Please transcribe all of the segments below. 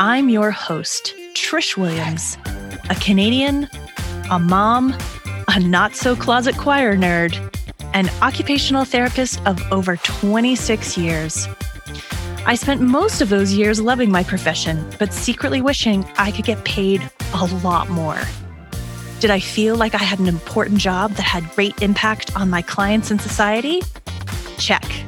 I'm your host, Trish Williams, a Canadian, a mom, a not so closet choir nerd, an occupational therapist of over 26 years. I spent most of those years loving my profession, but secretly wishing I could get paid a lot more. Did I feel like I had an important job that had great impact on my clients and society? Check.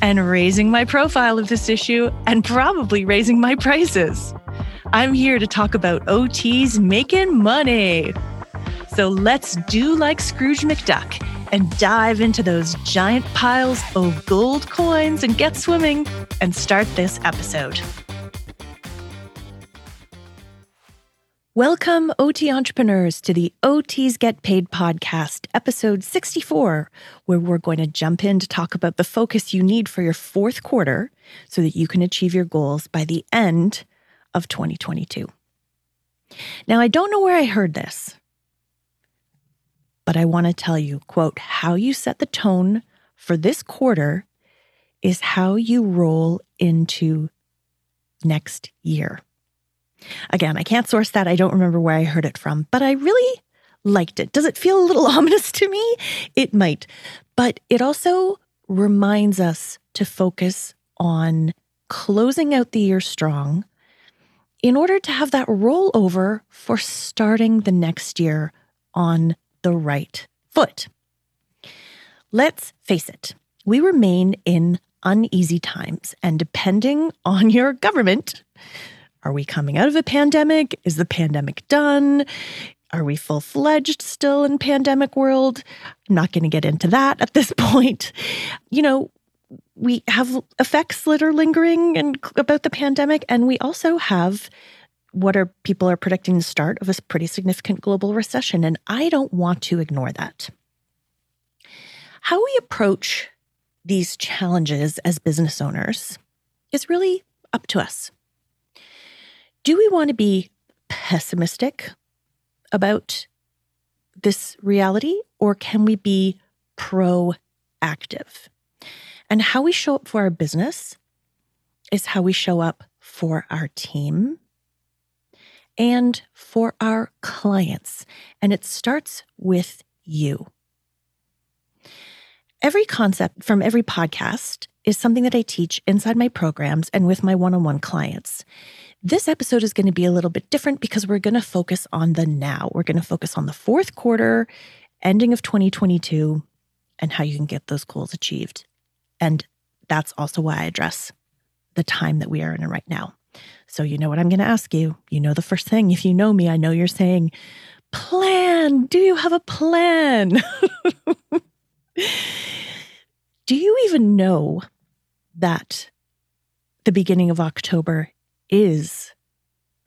and raising my profile of this issue and probably raising my prices. I'm here to talk about OTs making money. So let's do like Scrooge McDuck and dive into those giant piles of gold coins and get swimming and start this episode. Welcome, OT entrepreneurs, to the OTs Get Paid podcast, episode 64, where we're going to jump in to talk about the focus you need for your fourth quarter so that you can achieve your goals by the end of 2022. Now, I don't know where I heard this, but I want to tell you, quote, how you set the tone for this quarter is how you roll into next year. Again, I can't source that. I don't remember where I heard it from, but I really liked it. Does it feel a little ominous to me? It might. But it also reminds us to focus on closing out the year strong in order to have that rollover for starting the next year on the right foot. Let's face it, we remain in uneasy times, and depending on your government, are we coming out of a pandemic? Is the pandemic done? Are we full fledged still in pandemic world? I'm not going to get into that at this point. You know, we have effects that are lingering and about the pandemic, and we also have what are people are predicting the start of a pretty significant global recession, and I don't want to ignore that. How we approach these challenges as business owners is really up to us do we want to be pessimistic about this reality or can we be proactive? And how we show up for our business is how we show up for our team and for our clients. And it starts with you. Every concept from every podcast is something that I teach inside my programs and with my one on one clients. This episode is going to be a little bit different because we're going to focus on the now. We're going to focus on the fourth quarter, ending of 2022, and how you can get those goals achieved. And that's also why I address the time that we are in right now. So, you know what I'm going to ask you. You know, the first thing, if you know me, I know you're saying, plan. Do you have a plan? Do you even know that the beginning of October is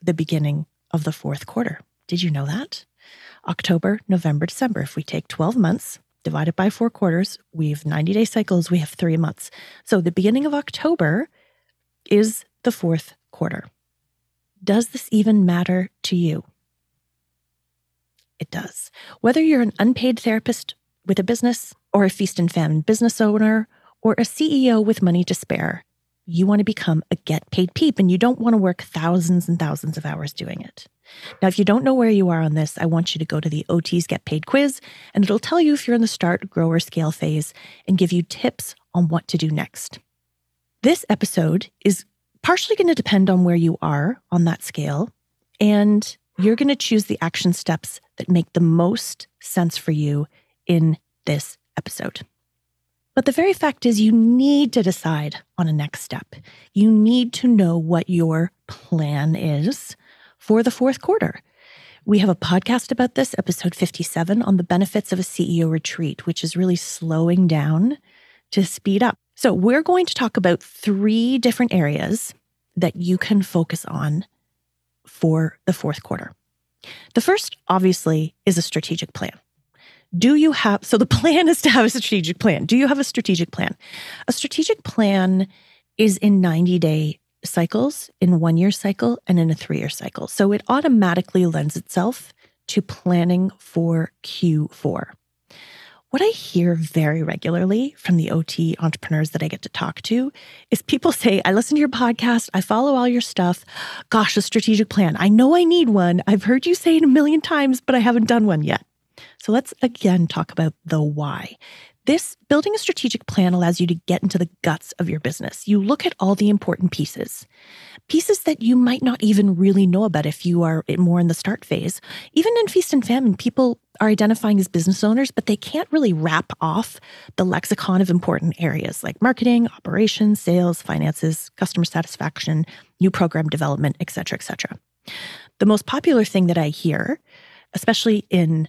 the beginning of the fourth quarter. Did you know that? October, November, December. If we take 12 months, divided by four quarters, we have 90 day cycles, we have three months. So the beginning of October is the fourth quarter. Does this even matter to you? It does. Whether you're an unpaid therapist with a business, or a feast and famine business owner, or a CEO with money to spare, you want to become a get paid peep and you don't want to work thousands and thousands of hours doing it. Now, if you don't know where you are on this, I want you to go to the OT's Get Paid quiz, and it'll tell you if you're in the start, grow, or scale phase and give you tips on what to do next. This episode is partially going to depend on where you are on that scale. And you're going to choose the action steps that make the most sense for you in this episode. But the very fact is, you need to decide on a next step. You need to know what your plan is for the fourth quarter. We have a podcast about this, episode 57, on the benefits of a CEO retreat, which is really slowing down to speed up. So, we're going to talk about three different areas that you can focus on for the fourth quarter. The first, obviously, is a strategic plan. Do you have, so the plan is to have a strategic plan. Do you have a strategic plan? A strategic plan is in 90 day cycles, in one year cycle, and in a three year cycle. So it automatically lends itself to planning for Q4. What I hear very regularly from the OT entrepreneurs that I get to talk to is people say, I listen to your podcast, I follow all your stuff. Gosh, a strategic plan. I know I need one. I've heard you say it a million times, but I haven't done one yet. So let's again talk about the why. This building a strategic plan allows you to get into the guts of your business. You look at all the important pieces, pieces that you might not even really know about if you are more in the start phase. Even in Feast and Famine, people are identifying as business owners, but they can't really wrap off the lexicon of important areas like marketing, operations, sales, finances, customer satisfaction, new program development, et cetera, et cetera. The most popular thing that I hear, especially in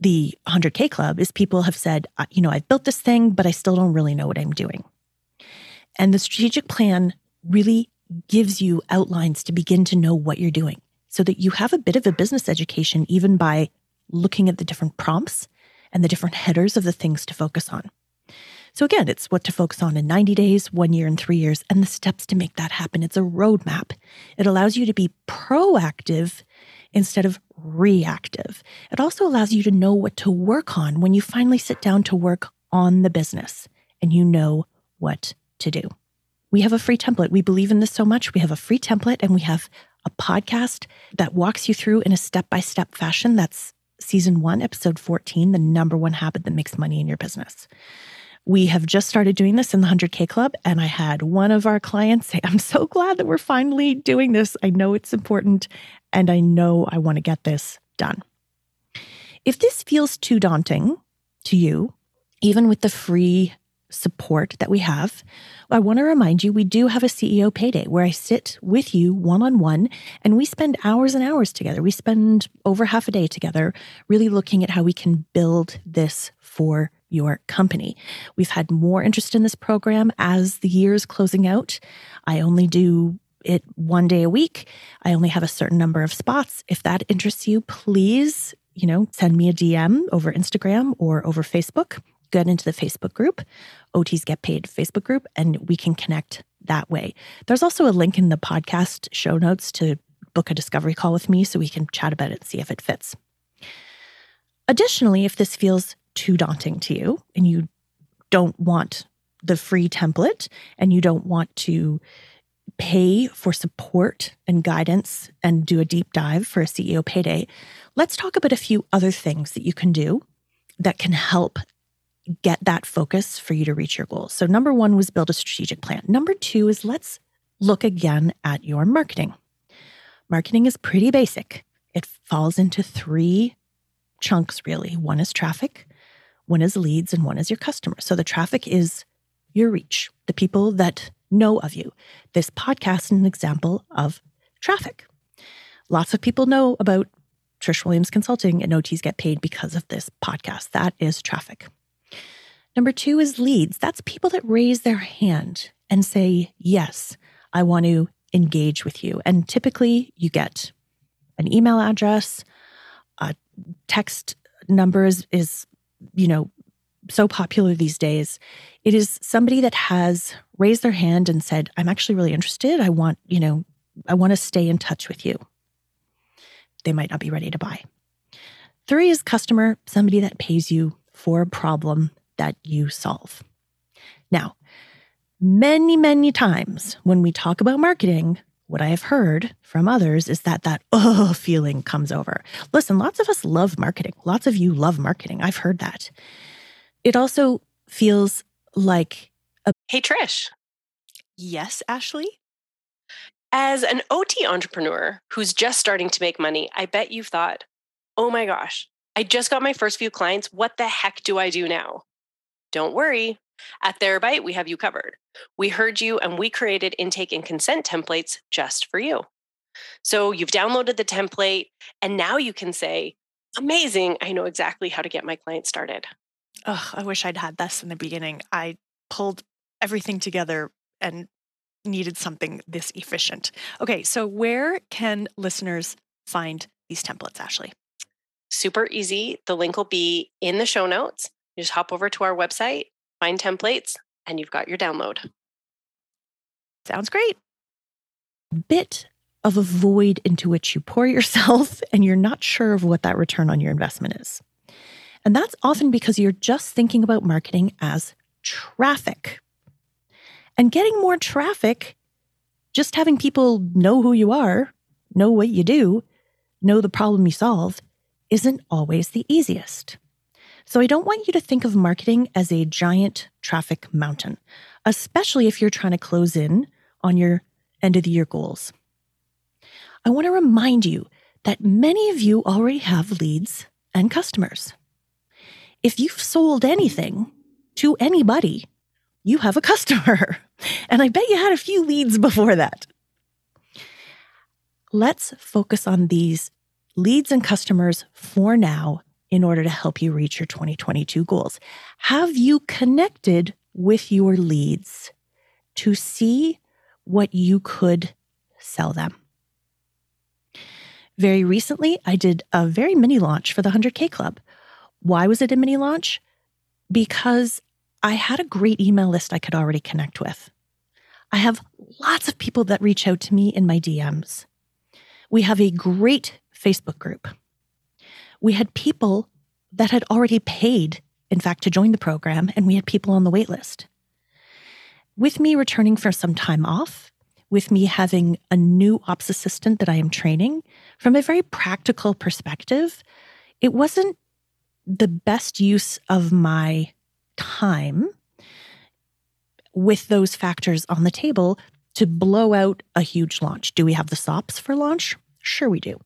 the 100K Club is people have said, you know, I've built this thing, but I still don't really know what I'm doing. And the strategic plan really gives you outlines to begin to know what you're doing so that you have a bit of a business education, even by looking at the different prompts and the different headers of the things to focus on. So, again, it's what to focus on in 90 days, one year, and three years, and the steps to make that happen. It's a roadmap. It allows you to be proactive instead of reactive. It also allows you to know what to work on when you finally sit down to work on the business and you know what to do. We have a free template. We believe in this so much. We have a free template and we have a podcast that walks you through in a step by step fashion. That's season one, episode 14, the number one habit that makes money in your business. We have just started doing this in the 100K Club, and I had one of our clients say, I'm so glad that we're finally doing this. I know it's important, and I know I want to get this done. If this feels too daunting to you, even with the free support that we have, I want to remind you we do have a CEO payday where I sit with you one on one and we spend hours and hours together. We spend over half a day together really looking at how we can build this for your company. We've had more interest in this program as the year is closing out. I only do it one day a week. I only have a certain number of spots. If that interests you, please, you know, send me a DM over Instagram or over Facebook. Get into the Facebook group, OTs Get Paid Facebook group, and we can connect that way. There's also a link in the podcast show notes to book a discovery call with me so we can chat about it and see if it fits. Additionally, if this feels too daunting to you and you don't want the free template and you don't want to pay for support and guidance and do a deep dive for a CEO payday, let's talk about a few other things that you can do that can help get that focus for you to reach your goals. So, number one was build a strategic plan. Number two is let's look again at your marketing. Marketing is pretty basic, it falls into three chunks, really. One is traffic, one is leads, and one is your customers. So, the traffic is your reach, the people that know of you. This podcast is an example of traffic. Lots of people know about Trish Williams Consulting and OTs get paid because of this podcast. That is traffic. Number two is leads. That's people that raise their hand and say, Yes, I want to engage with you. And typically you get an email address, a text numbers is, you know, so popular these days. It is somebody that has raised their hand and said, I'm actually really interested. I want, you know, I want to stay in touch with you. They might not be ready to buy. Three is customer, somebody that pays you for a problem that you solve. Now, many, many times when we talk about marketing, what I have heard from others is that that oh feeling comes over. Listen, lots of us love marketing. Lots of you love marketing. I've heard that. It also feels like a Hey Trish. Yes, Ashley. As an OT entrepreneur who's just starting to make money, I bet you've thought, oh my gosh, I just got my first few clients. What the heck do I do now? Don't worry. At Therabyte, we have you covered. We heard you and we created intake and consent templates just for you. So you've downloaded the template and now you can say, amazing, I know exactly how to get my client started. Oh, I wish I'd had this in the beginning. I pulled everything together and needed something this efficient. Okay, so where can listeners find these templates, Ashley? Super easy. The link will be in the show notes. You just hop over to our website, find templates, and you've got your download. Sounds great. Bit of a void into which you pour yourself and you're not sure of what that return on your investment is. And that's often because you're just thinking about marketing as traffic. And getting more traffic, just having people know who you are, know what you do, know the problem you solve, isn't always the easiest. So I don't want you to think of marketing as a giant traffic mountain, especially if you're trying to close in on your end of the year goals. I want to remind you that many of you already have leads and customers. If you've sold anything to anybody, you have a customer. And I bet you had a few leads before that. Let's focus on these leads and customers for now in order to help you reach your 2022 goals. Have you connected with your leads to see what you could sell them? Very recently, I did a very mini launch for the 100K Club. Why was it a mini launch? Because I had a great email list I could already connect with. I have lots of people that reach out to me in my DMs. We have a great Facebook group. We had people that had already paid, in fact, to join the program, and we had people on the wait list. With me returning for some time off, with me having a new ops assistant that I am training, from a very practical perspective, it wasn't the best use of my time with those factors on the table to blow out a huge launch. Do we have the SOPs for launch? Sure, we do.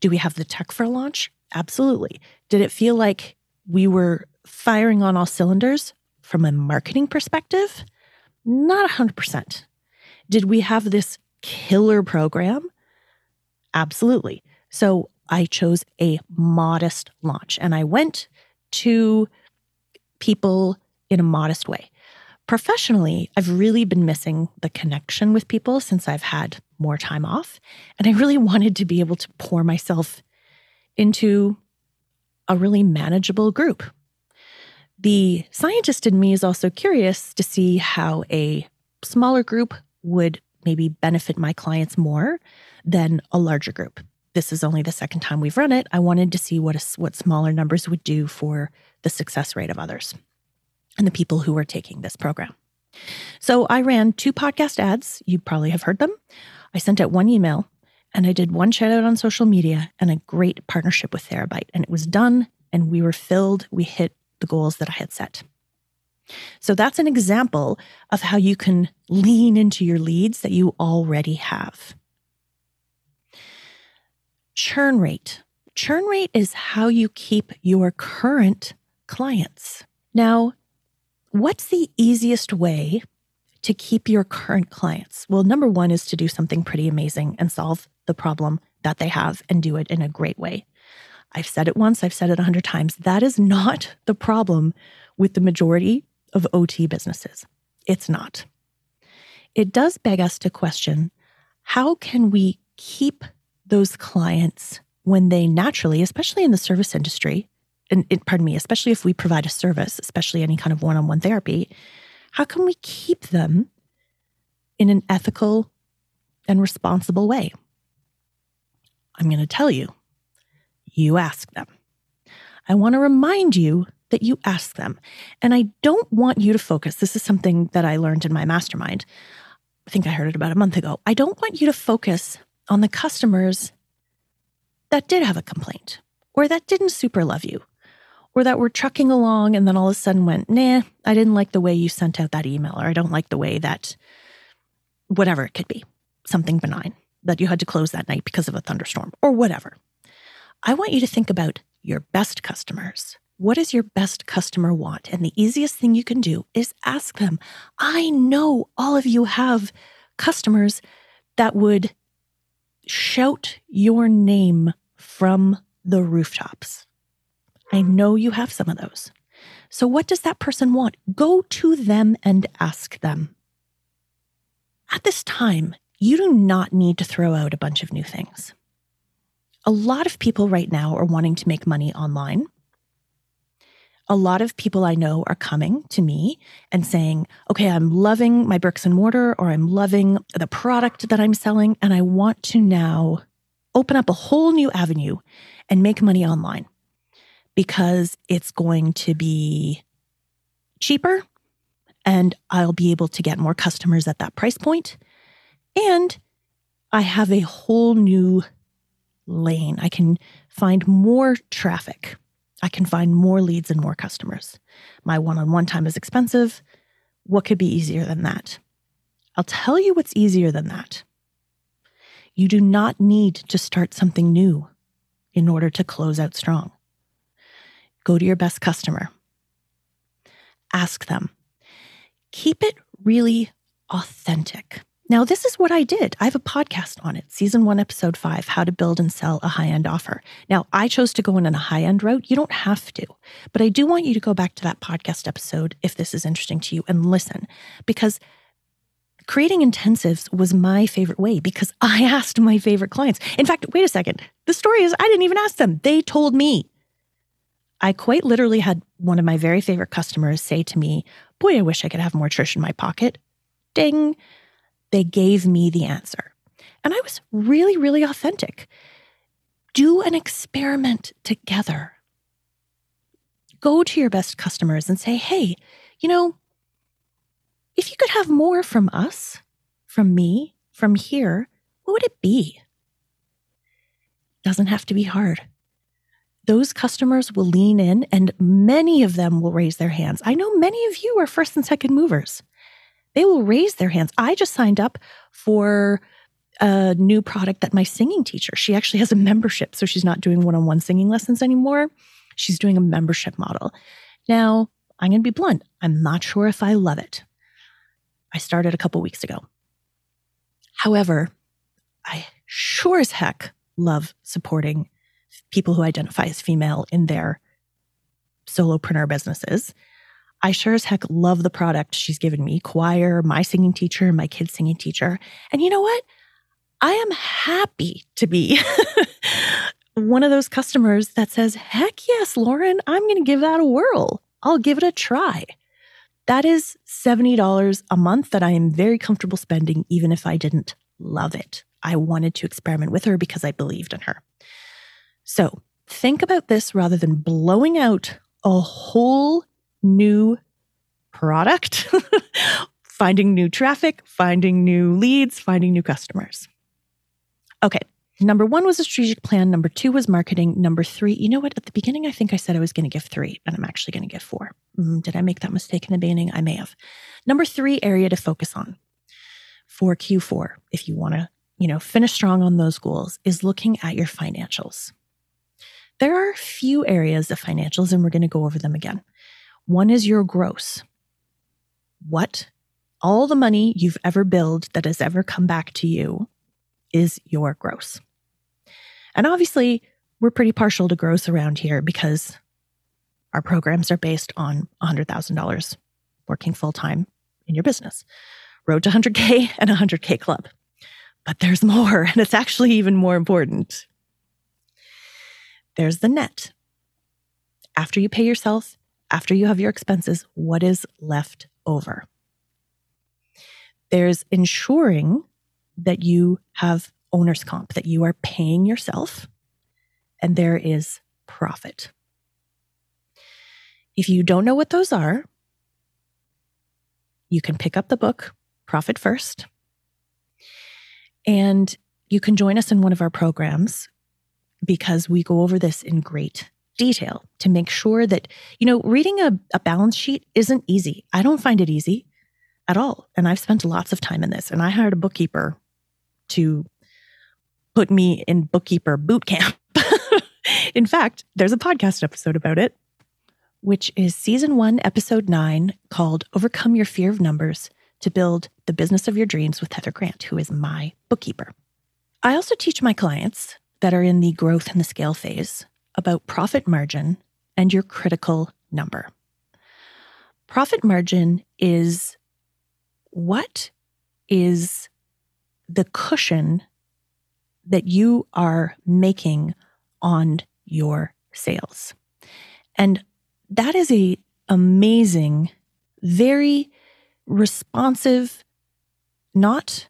Do we have the tech for launch? Absolutely. Did it feel like we were firing on all cylinders from a marketing perspective? Not 100%. Did we have this killer program? Absolutely. So I chose a modest launch and I went to people in a modest way. Professionally, I've really been missing the connection with people since I've had more time off. And I really wanted to be able to pour myself into a really manageable group. The scientist in me is also curious to see how a smaller group would maybe benefit my clients more than a larger group. This is only the second time we've run it. I wanted to see what, a, what smaller numbers would do for the success rate of others and the people who are taking this program. So I ran two podcast ads. You probably have heard them. I sent out one email and I did one shout out on social media and a great partnership with Therabyte. And it was done and we were filled. We hit the goals that I had set. So that's an example of how you can lean into your leads that you already have. Churn rate. Churn rate is how you keep your current clients. Now, what's the easiest way to keep your current clients? Well, number one is to do something pretty amazing and solve the problem that they have and do it in a great way. I've said it once, I've said it a hundred times. That is not the problem with the majority of OT businesses. It's not. It does beg us to question how can we keep those clients when they naturally, especially in the service industry, and pardon me, especially if we provide a service, especially any kind of one on one therapy, how can we keep them in an ethical and responsible way? I'm going to tell you, you ask them. I want to remind you that you ask them. And I don't want you to focus. This is something that I learned in my mastermind. I think I heard it about a month ago. I don't want you to focus on the customers that did have a complaint or that didn't super love you or that were trucking along and then all of a sudden went, nah, I didn't like the way you sent out that email or I don't like the way that whatever it could be. something benign that you had to close that night because of a thunderstorm or whatever. I want you to think about your best customers. What does your best customer want? And the easiest thing you can do is ask them. I know all of you have customers that would shout your name from the rooftops. I know you have some of those. So, what does that person want? Go to them and ask them. At this time, you do not need to throw out a bunch of new things. A lot of people right now are wanting to make money online. A lot of people I know are coming to me and saying, okay, I'm loving my bricks and mortar, or I'm loving the product that I'm selling, and I want to now open up a whole new avenue and make money online because it's going to be cheaper and I'll be able to get more customers at that price point. And I have a whole new lane. I can find more traffic. I can find more leads and more customers. My one on one time is expensive. What could be easier than that? I'll tell you what's easier than that. You do not need to start something new in order to close out strong. Go to your best customer. Ask them. Keep it really authentic. Now, this is what I did. I have a podcast on it, season one, episode five How to Build and Sell a High End Offer. Now, I chose to go in on a high end route. You don't have to, but I do want you to go back to that podcast episode if this is interesting to you and listen because creating intensives was my favorite way because I asked my favorite clients. In fact, wait a second. The story is I didn't even ask them, they told me. I quite literally had one of my very favorite customers say to me, Boy, I wish I could have more Trish in my pocket. Ding. They gave me the answer. And I was really, really authentic. Do an experiment together. Go to your best customers and say, Hey, you know, if you could have more from us, from me, from here, what would it be? Doesn't have to be hard those customers will lean in and many of them will raise their hands. I know many of you are first and second movers. They will raise their hands. I just signed up for a new product that my singing teacher, she actually has a membership. So she's not doing one on one singing lessons anymore. She's doing a membership model. Now, I'm going to be blunt. I'm not sure if I love it. I started a couple weeks ago. However, I sure as heck love supporting people who identify as female in their solopreneur businesses. I sure as heck love the product she's given me choir, my singing teacher, my kids' singing teacher. And you know what? I am happy to be one of those customers that says, heck yes, Lauren, I'm going to give that a whirl. I'll give it a try. That is $70 a month that I am very comfortable spending, even if I didn't love it. I wanted to experiment with her because I believed in her. So think about this rather than blowing out a whole new product, finding new traffic, finding new leads, finding new customers. Okay. Number one was a strategic plan. Number two was marketing. Number three, you know what? At the beginning, I think I said I was going to give three, and I'm actually going to give four. Mm, did I make that mistake in the beginning? I may have. Number three area to focus on for Q4, if you want to, you know, finish strong on those goals, is looking at your financials. There are a few areas of financials, and we're going to go over them again. One is your gross. What all the money you've ever billed that has ever come back to you is your gross. And obviously, we're pretty partial to gross around here because our programs are based on $100,000 working full time in your business. Road to 100K and 100K club. But there's more, and it's actually even more important. There's the net. After you pay yourself, after you have your expenses, what is left over? There's ensuring that you have owner's comp, that you are paying yourself, and there is profit. If you don't know what those are, you can pick up the book, Profit First, and you can join us in one of our programs because we go over this in great detail to make sure that, you know, reading a, a balance sheet isn't easy. I don't find it easy at all. And I've spent lots of time in this. And I hired a bookkeeper to put me in bookkeeper boot camp. in fact, there's a podcast episode about it, which is season one, episode nine, called Overcome Your Fear of Numbers to Build the Business of Your Dreams with Heather Grant, who is my bookkeeper. I also teach my clients that are in the growth and the scale phase about profit margin and your critical number. Profit margin is what is the cushion that you are making on your sales. And that is a amazing, very responsive, not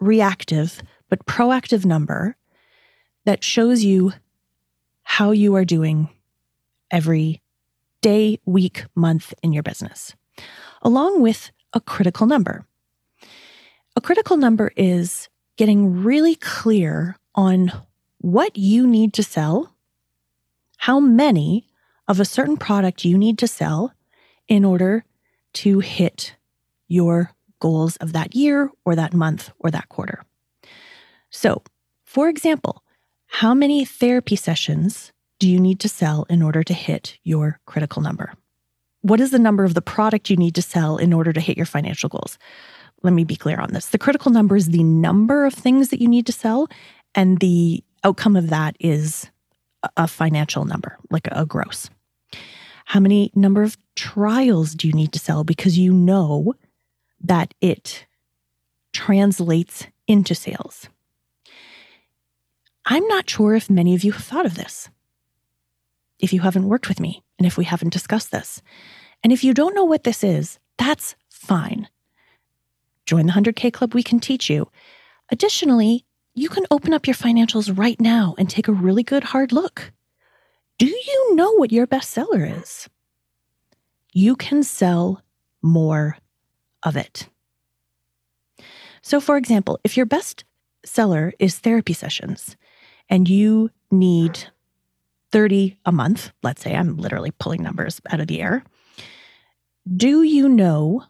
reactive, but proactive number that shows you how you are doing every day, week, month in your business, along with a critical number. A critical number is getting really clear on what you need to sell, how many of a certain product you need to sell in order to hit your goals of that year or that month or that quarter. So, for example, how many therapy sessions do you need to sell in order to hit your critical number? What is the number of the product you need to sell in order to hit your financial goals? Let me be clear on this. The critical number is the number of things that you need to sell, and the outcome of that is a financial number, like a gross. How many number of trials do you need to sell because you know that it translates into sales? I'm not sure if many of you have thought of this. If you haven't worked with me and if we haven't discussed this. And if you don't know what this is, that's fine. Join the 100K Club, we can teach you. Additionally, you can open up your financials right now and take a really good hard look. Do you know what your best seller is? You can sell more of it. So, for example, if your best seller is therapy sessions and you need 30 a month, let's say I'm literally pulling numbers out of the air, do you know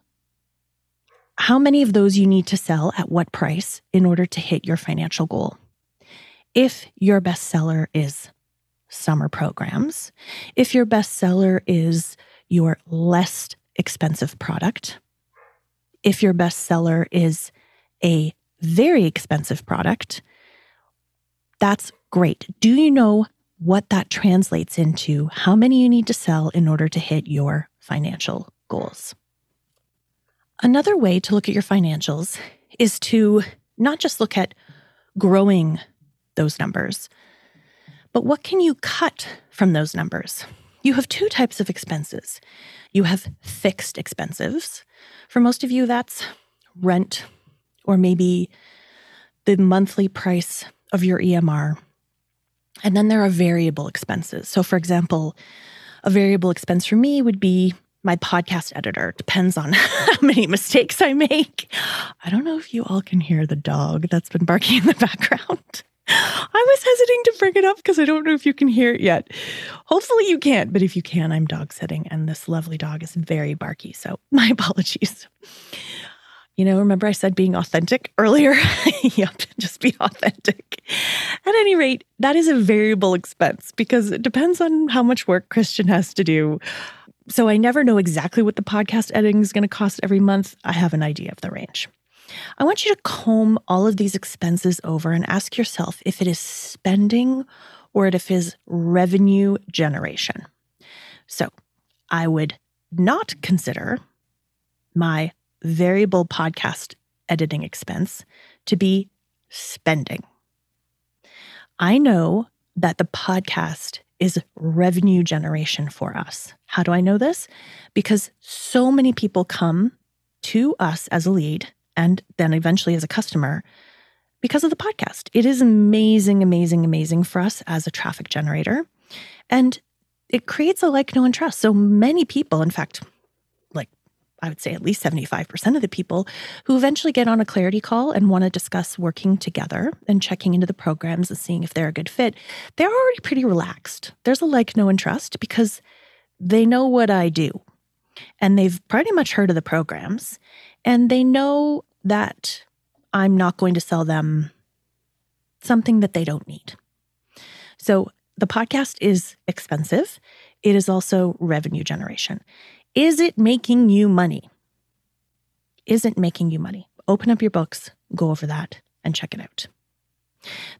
how many of those you need to sell at what price in order to hit your financial goal. If your bestseller is summer programs, if your bestseller is your less expensive product, if your bestseller is a very expensive product, that's great. Do you know what that translates into? How many you need to sell in order to hit your financial goals? Another way to look at your financials is to not just look at growing those numbers, but what can you cut from those numbers? You have two types of expenses. You have fixed expenses. For most of you, that's rent or maybe the monthly price of your EMR. And then there are variable expenses. So, for example, a variable expense for me would be my podcast editor. Depends on how many mistakes I make. I don't know if you all can hear the dog that's been barking in the background. I was hesitating to bring it up because I don't know if you can hear it yet. Hopefully you can't, but if you can, I'm dog sitting and this lovely dog is very barky. So my apologies. You know, remember I said being authentic earlier? yep, just be authentic. At any rate, that is a variable expense because it depends on how much work Christian has to do so I never know exactly what the podcast editing is going to cost every month. I have an idea of the range. I want you to comb all of these expenses over and ask yourself if it is spending or if it is revenue generation. So I would not consider my variable podcast editing expense to be spending. I know that the podcast is revenue generation for us. How do I know this? Because so many people come to us as a lead and then eventually as a customer because of the podcast. It is amazing, amazing, amazing for us as a traffic generator. And it creates a like, know, and trust. So many people, in fact, I would say at least 75% of the people who eventually get on a clarity call and want to discuss working together and checking into the programs and seeing if they're a good fit, they're already pretty relaxed. There's a like, know, and trust because they know what I do. And they've pretty much heard of the programs and they know that I'm not going to sell them something that they don't need. So the podcast is expensive. It is also revenue generation. Is it making you money? Is it making you money? Open up your books, go over that, and check it out.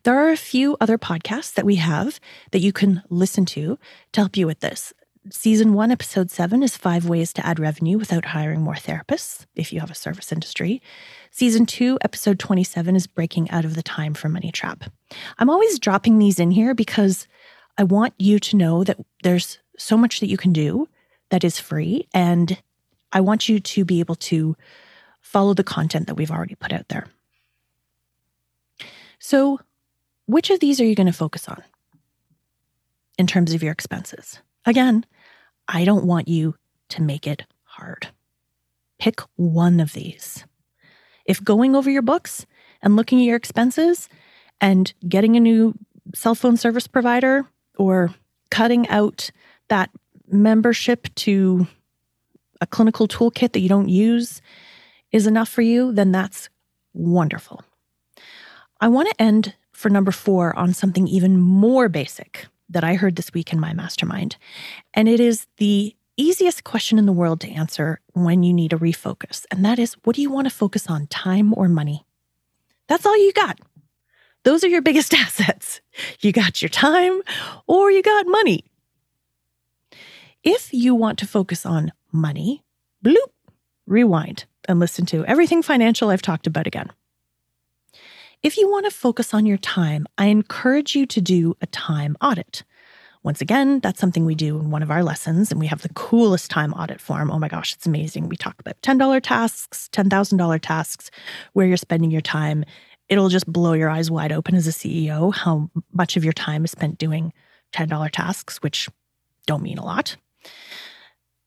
There are a few other podcasts that we have that you can listen to to help you with this. Season one, episode seven is five ways to add revenue without hiring more therapists if you have a service industry. Season two, episode 27 is breaking out of the time for money trap. I'm always dropping these in here because I want you to know that there's so much that you can do that is free. And I want you to be able to follow the content that we've already put out there. So, which of these are you going to focus on in terms of your expenses? Again, I don't want you to make it hard. Pick one of these. If going over your books and looking at your expenses and getting a new cell phone service provider or cutting out that membership to a clinical toolkit that you don't use is enough for you, then that's wonderful. I want to end for number four on something even more basic that I heard this week in my mastermind. And it is the easiest question in the world to answer when you need a refocus. And that is what do you want to focus on, time or money? That's all you got. Those are your biggest assets. You got your time or you got money. If you want to focus on money, bloop, rewind and listen to everything financial I've talked about again. If you want to focus on your time, I encourage you to do a time audit. Once again, that's something we do in one of our lessons, and we have the coolest time audit form. Oh my gosh, it's amazing. We talk about $10 tasks, $10,000 tasks, where you're spending your time. It'll just blow your eyes wide open as a CEO how much of your time is spent doing $10 tasks, which don't mean a lot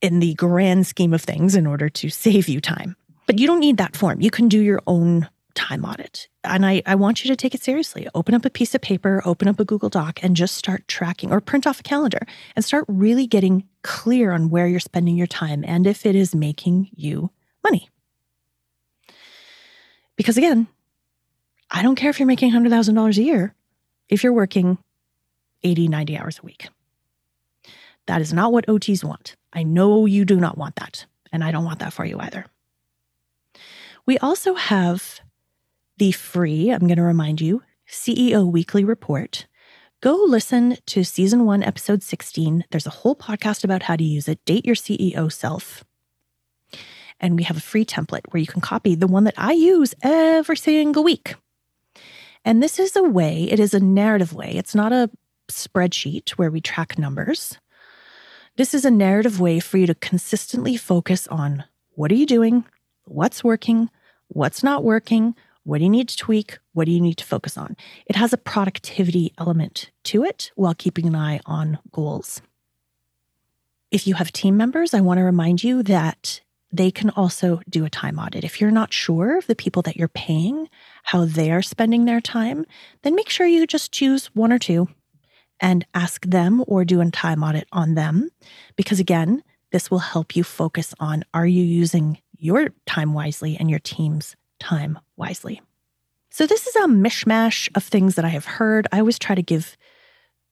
in the grand scheme of things in order to save you time. But you don't need that form. You can do your own time audit. And I, I want you to take it seriously. Open up a piece of paper, open up a Google Doc, and just start tracking or print off a calendar and start really getting clear on where you're spending your time and if it is making you money. Because again, I don't care if you're making $100,000 a year if you're working 80, 90 hours a week. That is not what OTs want. I know you do not want that, and I don't want that for you either. We also have the free, I'm going to remind you, CEO Weekly Report. Go listen to season one, episode 16. There's a whole podcast about how to use it. Date your CEO self. And we have a free template where you can copy the one that I use every single week. And this is a way, it is a narrative way. It's not a spreadsheet where we track numbers. This is a narrative way for you to consistently focus on what are you doing, what's working, what's not working, what do you need to tweak? What do you need to focus on? It has a productivity element to it while keeping an eye on goals. If you have team members, I want to remind you that they can also do a time audit. If you're not sure of the people that you're paying, how they are spending their time, then make sure you just choose one or two and ask them or do a time audit on them. Because again, this will help you focus on are you using your time wisely and your team's time wisely. So, this is a mishmash of things that I have heard. I always try to give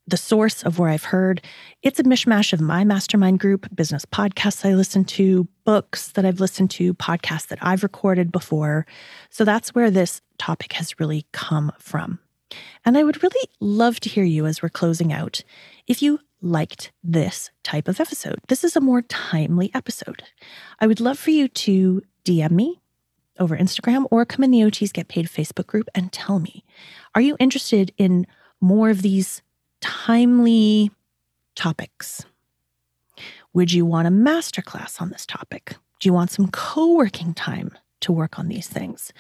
the source of where I've heard. It's a mishmash of my mastermind group, business podcasts I listen to, books that I've listened to, podcasts that I've recorded before. So that's where this topic has really come from. And I would really love to hear you as we're closing out if you liked this type of episode. This is a more timely episode. I would love for you to DM me over Instagram or come in the OTs Get Paid Facebook group and tell me are you interested in more of these timely topics? Would you want a masterclass on this topic? Do you want some co working time to work on these things?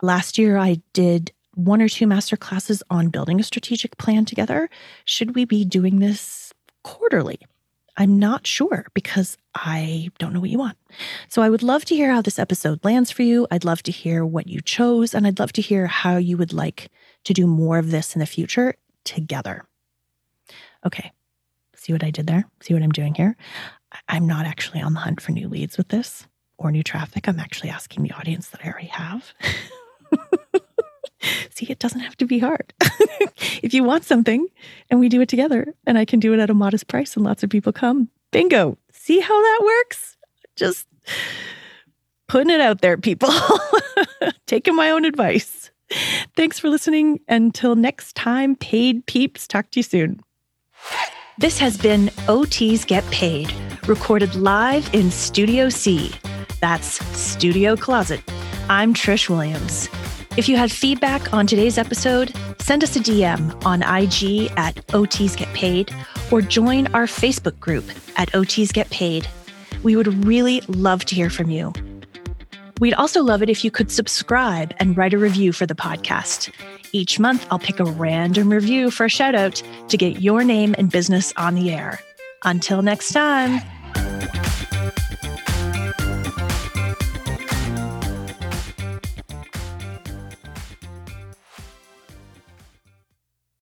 Last year, I did one or two master classes on building a strategic plan together. Should we be doing this quarterly? I'm not sure because I don't know what you want. So I would love to hear how this episode lands for you. I'd love to hear what you chose, and I'd love to hear how you would like to do more of this in the future together. Okay, see what I did there? See what I'm doing here? I'm not actually on the hunt for new leads with this or new traffic. I'm actually asking the audience that I already have. see, it doesn't have to be hard. if you want something and we do it together and I can do it at a modest price and lots of people come, bingo. See how that works? Just putting it out there, people. Taking my own advice. Thanks for listening. Until next time, paid peeps. Talk to you soon. This has been OTs Get Paid, recorded live in Studio C. That's Studio Closet. I'm Trish Williams. If you have feedback on today's episode, send us a DM on IG at OTs Get Paid or join our Facebook group at OTs Get Paid. We would really love to hear from you. We'd also love it if you could subscribe and write a review for the podcast. Each month, I'll pick a random review for a shout out to get your name and business on the air. Until next time.